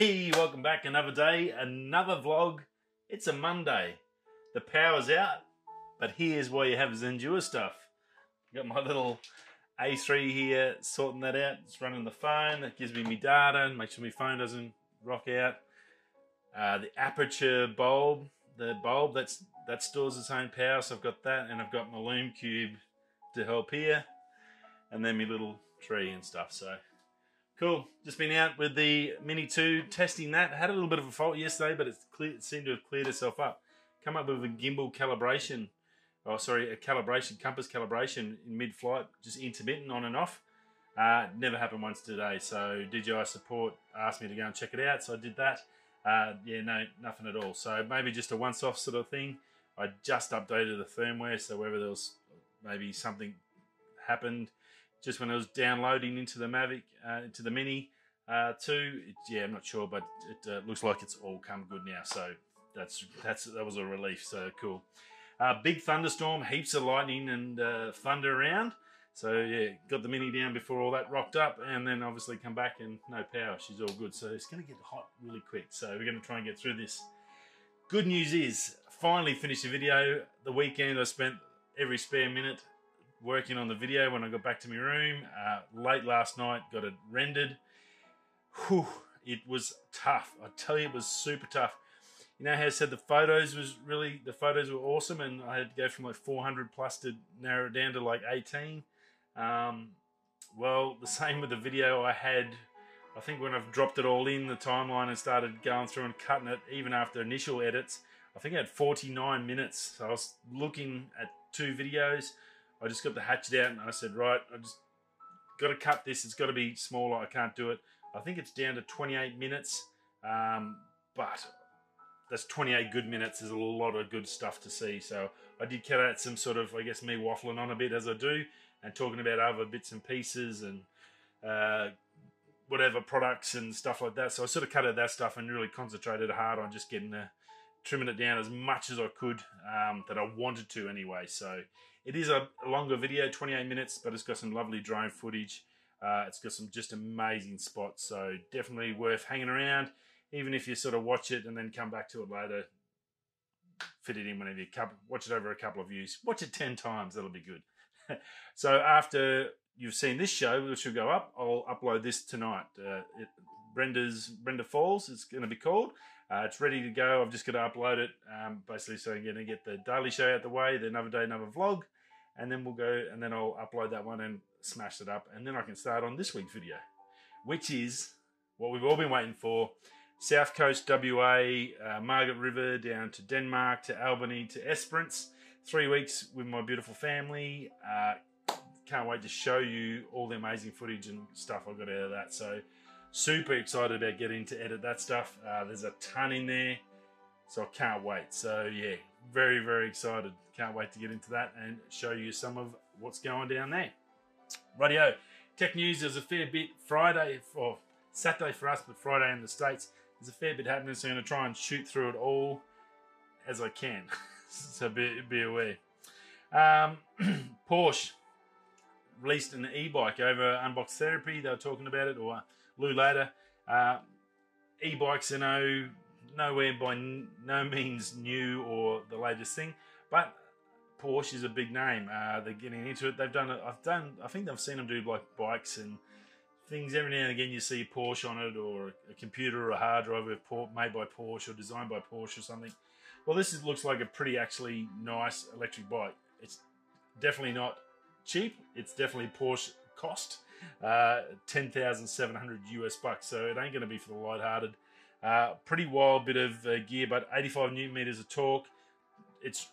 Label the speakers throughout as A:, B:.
A: Hey, welcome back. Another day, another vlog. It's a Monday. The power's out, but here's why you have Zendure stuff. Got my little A3 here sorting that out. It's running the phone. That gives me my data and make sure my phone doesn't rock out. Uh, the aperture bulb, the bulb that's that stores its own power. So I've got that, and I've got my Lume Cube to help here, and then my little tree and stuff. So Cool. Just been out with the Mini 2 testing that. Had a little bit of a fault yesterday, but clear, it seemed to have cleared itself up. Come up with a gimbal calibration, oh sorry, a calibration, compass calibration in mid-flight, just intermittent on and off. Uh, never happened once today. So DJI support asked me to go and check it out, so I did that. Uh, yeah, no, nothing at all. So maybe just a once-off sort of thing. I just updated the firmware, so whether there was maybe something happened just when I was downloading into the Mavic, uh, into the Mini uh, 2. It, yeah, I'm not sure, but it uh, looks like it's all come good now. So that's that's that was a relief. So cool. Uh, big thunderstorm, heaps of lightning and uh, thunder around. So yeah, got the Mini down before all that rocked up, and then obviously come back and no power. She's all good. So it's going to get hot really quick. So we're going to try and get through this. Good news is finally finished the video. The weekend I spent every spare minute working on the video when I got back to my room. Uh, late last night, got it rendered. Whew, it was tough. I tell you, it was super tough. You know how I said the photos was really the photos were awesome, and I had to go from like 400 plus to narrow it down to like 18. Um, well, the same with the video. I had, I think when I've dropped it all in the timeline and started going through and cutting it, even after initial edits, I think I had 49 minutes. So I was looking at two videos I just got the hatchet out and I said, right, I just got to cut this. It's got to be smaller. I can't do it. I think it's down to 28 minutes, um, but that's 28 good minutes. There's a lot of good stuff to see. So I did cut out some sort of, I guess, me waffling on a bit as I do and talking about other bits and pieces and uh, whatever products and stuff like that. So I sort of cut out that stuff and really concentrated hard on just getting the trimming it down as much as I could um, that I wanted to anyway. So it is a longer video, 28 minutes, but it's got some lovely drone footage. Uh, it's got some just amazing spots, so definitely worth hanging around. Even if you sort of watch it and then come back to it later, fit it in whenever you watch it over a couple of views. Watch it 10 times, that'll be good. so after you've seen this show, which will go up, I'll upload this tonight. Uh, it, Brenda's Brenda Falls, it's going to be called. Uh, it's ready to go. I've just got to upload it, um, basically, so I'm going to get the daily show out the way, the another day, another vlog, and then we'll go, and then I'll upload that one and smash it up, and then I can start on this week's video, which is what we've all been waiting for. South Coast WA, uh, Margaret River, down to Denmark, to Albany, to Esperance. Three weeks with my beautiful family. Uh, can't wait to show you all the amazing footage and stuff I got out of that. So Super excited about getting to edit that stuff. Uh, there's a ton in there, so I can't wait. So yeah, very, very excited. Can't wait to get into that and show you some of what's going down there. Radio tech news. There's a fair bit Friday or Saturday for us, but Friday in the States. There's a fair bit happening, so I'm going to try and shoot through it all as I can. so be, be aware. Um, Porsche released an e-bike over Unbox Therapy. They were talking about it, or Lew Later. Uh, e-bikes are no nowhere by no means new or the latest thing, but Porsche is a big name. Uh, they're getting into it. They've done. I've done. I think I've seen them do like bikes and things. Every now and again, you see a Porsche on it, or a computer or a hard drive made by Porsche or designed by Porsche or something. Well, this is, looks like a pretty actually nice electric bike. It's definitely not cheap. It's definitely Porsche cost uh, 10,700 US bucks. So it ain't going to be for the light-hearted. Uh, pretty wild bit of uh, gear, but 85 newton meters of torque. It's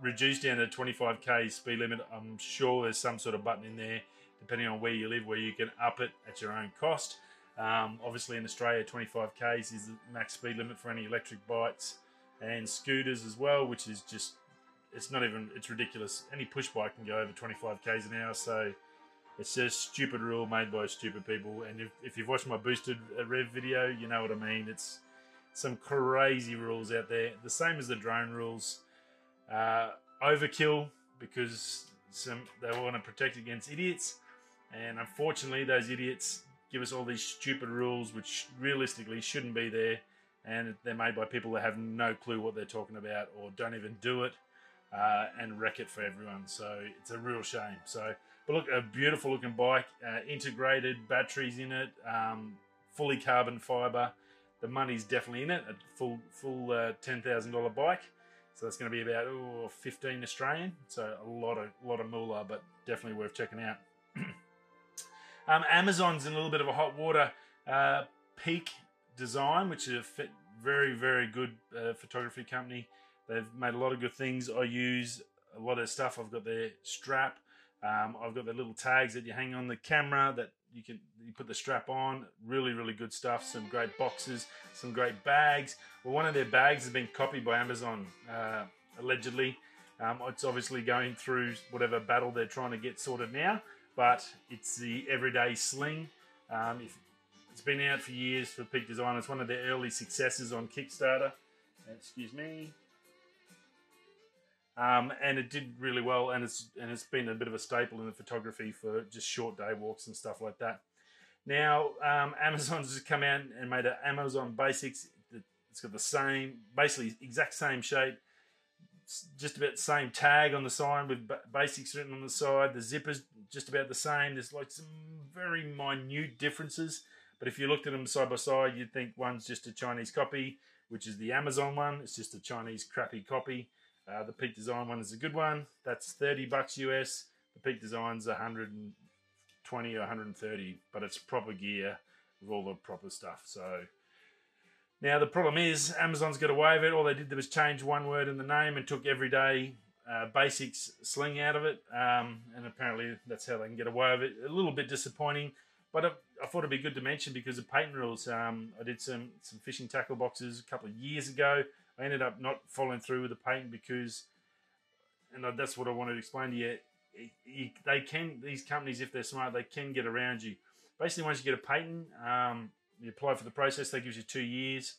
A: reduced down to 25k speed limit. I'm sure there's some sort of button in there, depending on where you live, where you can up it at your own cost. Um, obviously, in Australia, 25k's is the max speed limit for any electric bikes and scooters as well, which is just it's not even it's ridiculous. Any push bike can go over 25k's an hour, so it's a stupid rule made by stupid people. And if, if you've watched my boosted rev video, you know what I mean. It's some crazy rules out there. The same as the drone rules. Uh, overkill because some they want to protect against idiots. And unfortunately, those idiots give us all these stupid rules which realistically shouldn't be there, and they're made by people that have no clue what they're talking about or don't even do it, uh, and wreck it for everyone. So it's a real shame. So, but look, a beautiful looking bike, uh, integrated batteries in it, um, fully carbon fiber. The money's definitely in it. A full full uh, ten thousand dollar bike. So that's going to be about ooh, 15 Australian. So a lot of lot of moolah, but definitely worth checking out. um, Amazon's in a little bit of a hot water. Uh, Peak Design, which is a very very good uh, photography company. They've made a lot of good things. I use a lot of stuff. I've got their strap. Um, I've got the little tags that you hang on the camera that you can you put the strap on. Really, really good stuff. Some great boxes, some great bags. Well, one of their bags has been copied by Amazon, uh, allegedly. Um, it's obviously going through whatever battle they're trying to get sorted now, but it's the everyday sling. Um, if, it's been out for years for Peak Design. It's one of their early successes on Kickstarter. Excuse me. Um, and it did really well, and it's and it's been a bit of a staple in the photography for just short day walks and stuff like that. Now, um, Amazon's just come out and made an Amazon Basics. It's got the same, basically exact same shape, just about the same tag on the side with Basics written on the side. The zipper's just about the same. There's like some very minute differences, but if you looked at them side by side, you'd think one's just a Chinese copy, which is the Amazon one. It's just a Chinese crappy copy uh, the Peak Design one is a good one. That's 30 bucks US. The Peak Design's 120 or 130, but it's proper gear with all the proper stuff. So now the problem is Amazon's got away with it. All they did was change one word in the name and took everyday uh, basics sling out of it, um, and apparently that's how they can get away with it. A little bit disappointing, but I, I thought it'd be good to mention because of patent rules. Um, I did some some fishing tackle boxes a couple of years ago. I ended up not following through with the patent because, and that's what I wanted to explain to you. They can these companies, if they're smart, they can get around you. Basically, once you get a patent, um, you apply for the process. That gives you two years.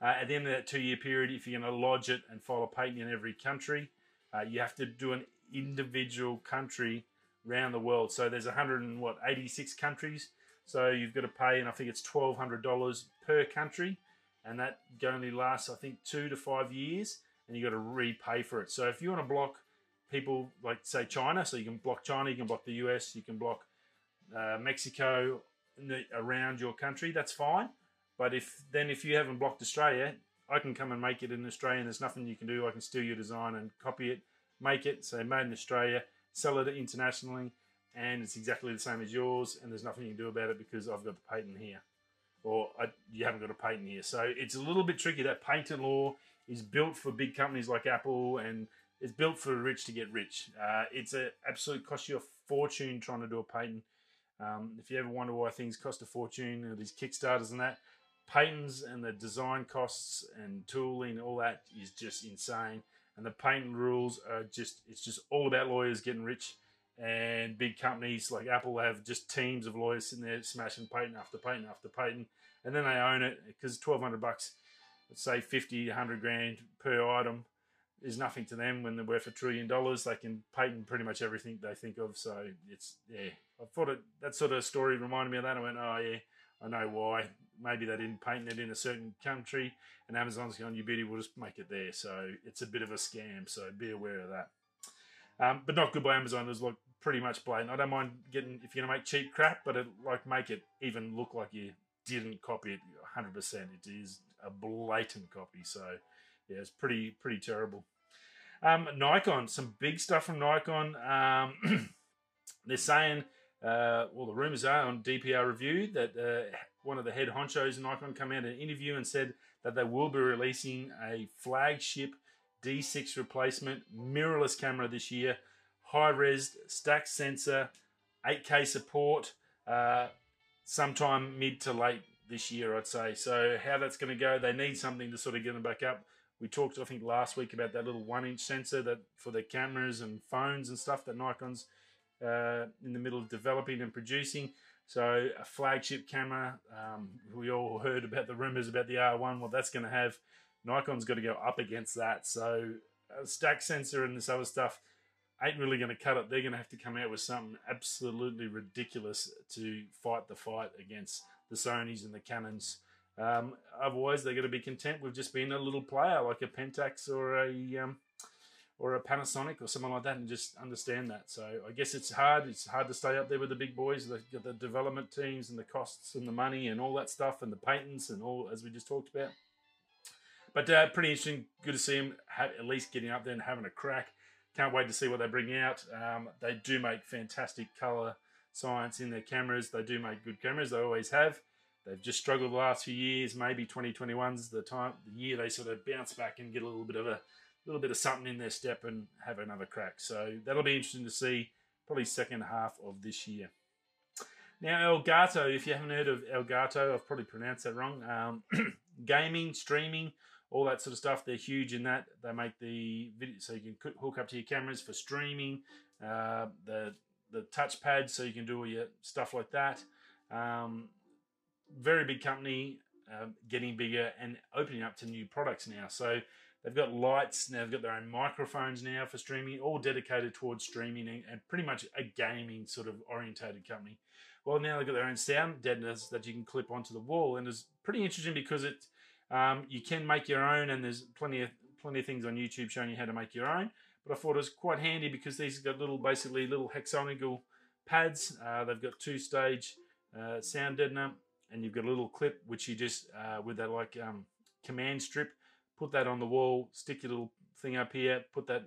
A: Uh, at the end of that two-year period, if you're going to lodge it and file a patent in every country, uh, you have to do an individual country around the world. So there's 100 and what 86 countries. So you've got to pay, and I think it's twelve hundred dollars per country and that only lasts I think two to five years, and you got to repay for it. So if you want to block people like say China, so you can block China, you can block the US, you can block uh, Mexico around your country, that's fine. But if then if you haven't blocked Australia, I can come and make it in Australia, and there's nothing you can do. I can steal your design and copy it, make it, say made in Australia, sell it internationally, and it's exactly the same as yours, and there's nothing you can do about it because I've got the patent here or I, you haven't got a patent here. So it's a little bit tricky. That patent law is built for big companies like Apple and it's built for rich to get rich. Uh, it's a absolute cost you a fortune trying to do a patent. Um, if you ever wonder why things cost a fortune, know, these Kickstarters and that, patents and the design costs and tooling, all that is just insane. And the patent rules are just, it's just all about lawyers getting rich and big companies like Apple have just teams of lawyers sitting there smashing patent after patent after patent, and then they own it because twelve hundred bucks, let's say 50, 100 grand per item, is nothing to them when they're worth a trillion dollars. They can patent pretty much everything they think of. So it's yeah, I thought it that sort of story reminded me of that. I went, oh yeah, I know why. Maybe they didn't patent it in a certain country, and Amazon's going, "You beauty, we'll just make it there." So it's a bit of a scam. So be aware of that. Um, but not good by Amazon. It was like pretty much blatant. I don't mind getting if you're gonna make cheap crap, but it like make it even look like you didn't copy it 100. percent It is a blatant copy. So yeah, it's pretty pretty terrible. Um, Nikon, some big stuff from Nikon. Um, they're saying, uh, well, the rumors are on DPR review that uh, one of the head honchos in Nikon come out in an interview and said that they will be releasing a flagship D6 replacement mirrorless camera this year, high res stack sensor, 8K support, uh, sometime mid to late this year, I'd say. So, how that's going to go, they need something to sort of get them back up. We talked, I think, last week about that little one inch sensor that for the cameras and phones and stuff that Nikon's uh, in the middle of developing and producing. So, a flagship camera. Um, we all heard about the rumors about the R1. Well, that's going to have Nikon's got to go up against that. So, a stack sensor and this other stuff ain't really going to cut it. They're going to have to come out with something absolutely ridiculous to fight the fight against the Sonys and the Canons. Um, otherwise, they're going to be content with just being a little player like a Pentax or a um, or a Panasonic or something like that, and just understand that. So I guess it's hard. It's hard to stay up there with the big boys. Got the development teams and the costs and the money and all that stuff and the patents and all as we just talked about. But uh, pretty interesting. Good to see them have, at least getting up there and having a crack. Can't wait to see what they bring out. Um, they do make fantastic color science in their cameras. They do make good cameras. They always have. They've just struggled the last few years. Maybe 2021's the time, the year they sort of bounce back and get a little bit of a little bit of something in their step and have another crack. So that'll be interesting to see. Probably second half of this year. Now Elgato, if you haven't heard of Elgato, I've probably pronounced that wrong. Um, gaming, streaming, all that sort of stuff. They're huge in that. They make the video so you can hook up to your cameras for streaming. Uh, the the touchpad so you can do all your stuff like that. Um, very big company, uh, getting bigger and opening up to new products now. So they've got lights now. They've got their own microphones now for streaming, all dedicated towards streaming and, and pretty much a gaming sort of orientated company. Well, now they've got their own sound deadeners that you can clip onto the wall, and it's pretty interesting because it um, you can make your own, and there's plenty of plenty of things on YouTube showing you how to make your own. But I thought it was quite handy because these have got little, basically little hexagonal pads. Uh, they've got two stage uh, sound deadener, and you've got a little clip which you just uh, with that like um, command strip, put that on the wall, stick your little thing up here, put that,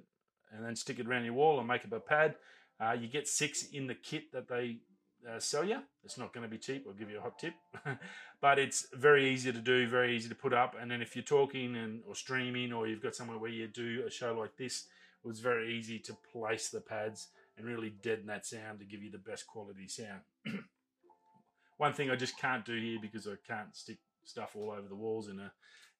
A: and then stick it around your wall and make up a pad. Uh, you get six in the kit that they uh, sell you. It's not going to be cheap. I'll give you a hot tip, but it's very easy to do, very easy to put up. And then if you're talking and or streaming, or you've got somewhere where you do a show like this, it was very easy to place the pads and really deaden that sound to give you the best quality sound. One thing I just can't do here because I can't stick stuff all over the walls in a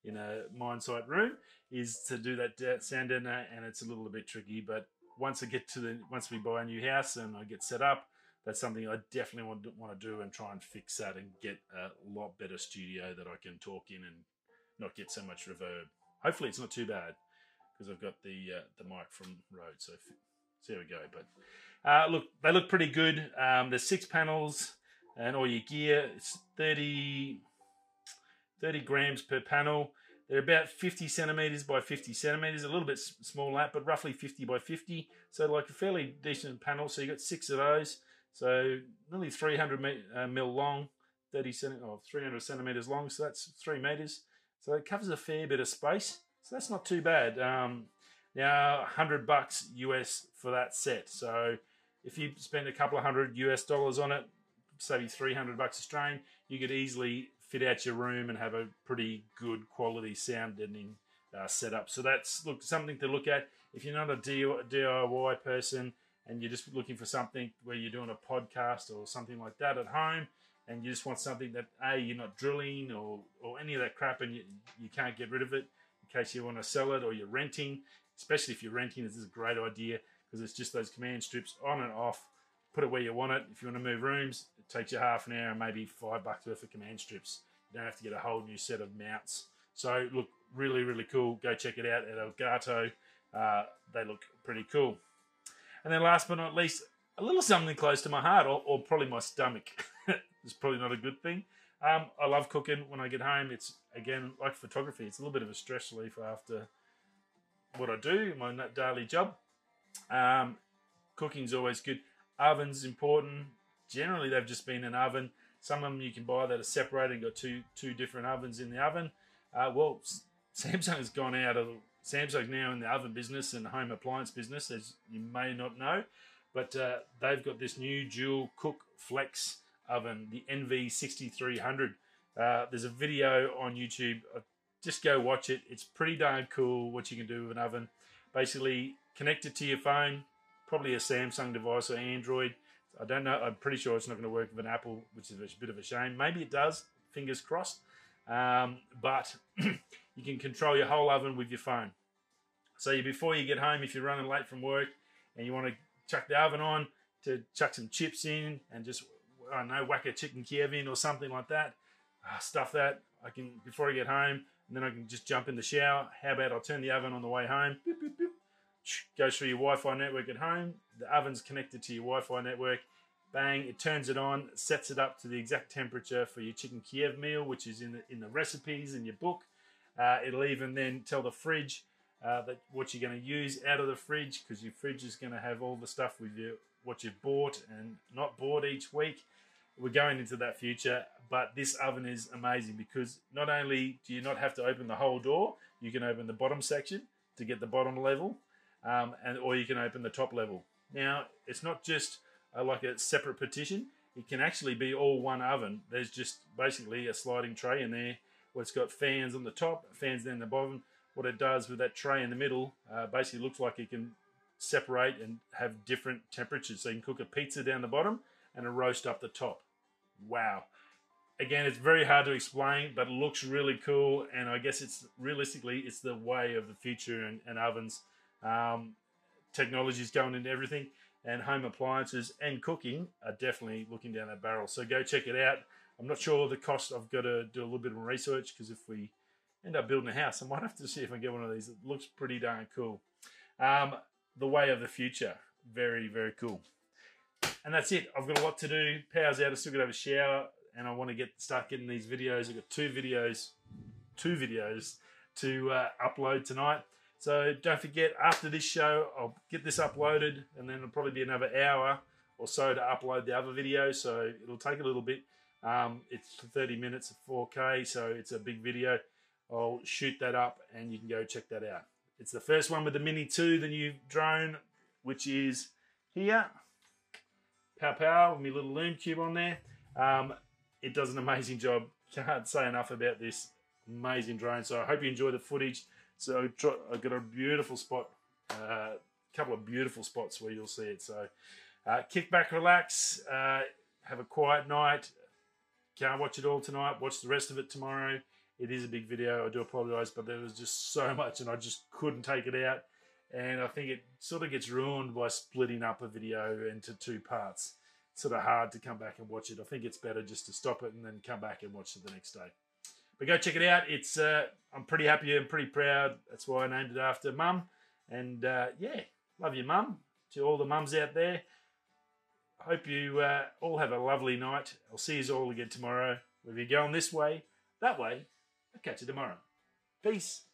A: in a mine site room is to do that sound deadener, and it's a little bit tricky. But once I get to the once we buy a new house and I get set up, that's something I definitely want to, want to do and try and fix that and get a lot better studio that I can talk in and not get so much reverb. Hopefully, it's not too bad because I've got the uh, the mic from Rode. So, so there we go. But uh, look, they look pretty good. Um, there's six panels and all your gear. It's 30, 30 grams per panel. They're about 50 centimeters by 50 centimeters, a little bit small that, but roughly 50 by 50. So like a fairly decent panel. So you got six of those. So nearly 300 uh, mil long, 30 cent or 300 centimeters long. So that's three meters. So it covers a fair bit of space. So that's not too bad. Um, now, 100 bucks US for that set. So if you spend a couple of hundred US dollars on it, say 300 bucks Australian, you could easily fit out your room and have a pretty good quality sound deadening uh, setup. So that's look something to look at. If you're not a DIY person, and you're just looking for something where you're doing a podcast or something like that at home, and you just want something that a you're not drilling or or any of that crap, and you you can't get rid of it in case you want to sell it or you're renting. Especially if you're renting, this is a great idea because it's just those command strips on and off. Put it where you want it. If you want to move rooms, it takes you half an hour and maybe five bucks worth of command strips. You don't have to get a whole new set of mounts. So look, really, really cool. Go check it out at Elgato. Uh, they look pretty cool. And then last but not least, a little something close to my heart, or, or probably my stomach. it's probably not a good thing. Um, I love cooking when I get home. It's again like photography. It's a little bit of a stress relief after what I do, my daily job. Um, cooking's always good. Oven's important. Generally, they've just been an oven. Some of them you can buy that are separated, got two two different ovens in the oven. Uh, well, Samsung has gone out of Samsung now in the oven business and home appliance business, as you may not know, but uh, they've got this new dual cook flex oven, the NV6300. Uh, there's a video on YouTube. Uh, just go watch it. It's pretty darn cool what you can do with an oven. Basically, connect it to your phone, probably a Samsung device or Android. I don't know. I'm pretty sure it's not going to work with an Apple, which is a bit of a shame. Maybe it does. Fingers crossed. Um, but you can control your whole oven with your phone. So before you get home, if you're running late from work and you want to chuck the oven on to chuck some chips in and just I don't know whack a chicken Kiev in or something like that, uh, stuff that I can before I get home, and then I can just jump in the shower. How about I'll turn the oven on the way home, boop, goes through your Wi-Fi network at home. The oven's connected to your Wi-Fi network. Bang! It turns it on, sets it up to the exact temperature for your chicken Kiev meal, which is in the, in the recipes in your book. Uh, it'll even then tell the fridge uh, that what you're going to use out of the fridge because your fridge is going to have all the stuff with you what you've bought and not bought each week. We're going into that future, but this oven is amazing because not only do you not have to open the whole door, you can open the bottom section to get the bottom level, um, and or you can open the top level. Now it's not just like a separate partition; it can actually be all one oven. There's just basically a sliding tray in there where it's got fans on the top, fans down the bottom. What it does with that tray in the middle uh, basically looks like it can separate and have different temperatures. So you can cook a pizza down the bottom and a roast up the top. Wow. Again, it's very hard to explain, but it looks really cool. And I guess it's realistically, it's the way of the future and, and ovens. Um, technology is going into everything, and home appliances and cooking are definitely looking down that barrel. So go check it out. I'm not sure the cost. I've got to do a little bit of research because if we end up building a house, I might have to see if I get one of these. It looks pretty darn cool. Um, the way of the future. Very, very cool. And that's it. I've got a lot to do. Power's out. I still got to have a shower, and I want to get start getting these videos. I've got two videos, two videos to uh, upload tonight. So don't forget, after this show, I'll get this uploaded, and then it'll probably be another hour or so to upload the other video. So it'll take a little bit. Um, it's 30 minutes of 4K, so it's a big video. I'll shoot that up, and you can go check that out. It's the first one with the Mini 2, the new drone, which is here. Pow Pow with my little Lume Cube on there. Um, it does an amazing job. Can't say enough about this amazing drone. So I hope you enjoy the footage. So I've got a beautiful spot, a uh, couple of beautiful spots where you'll see it. So uh, kick back, relax, uh, have a quiet night. Can't watch it all tonight. Watch the rest of it tomorrow. It is a big video. I do apologise, but there was just so much, and I just couldn't take it out. And I think it sort of gets ruined by splitting up a video into two parts. It's sort of hard to come back and watch it. I think it's better just to stop it and then come back and watch it the next day. But go check it out. It's uh, I'm pretty happy and pretty proud. That's why I named it after Mum. And uh, yeah, love you, Mum. To all the mums out there, hope you uh, all have a lovely night. I'll see you all again tomorrow. Whether you're going this way, that way, I'll catch you tomorrow. Peace.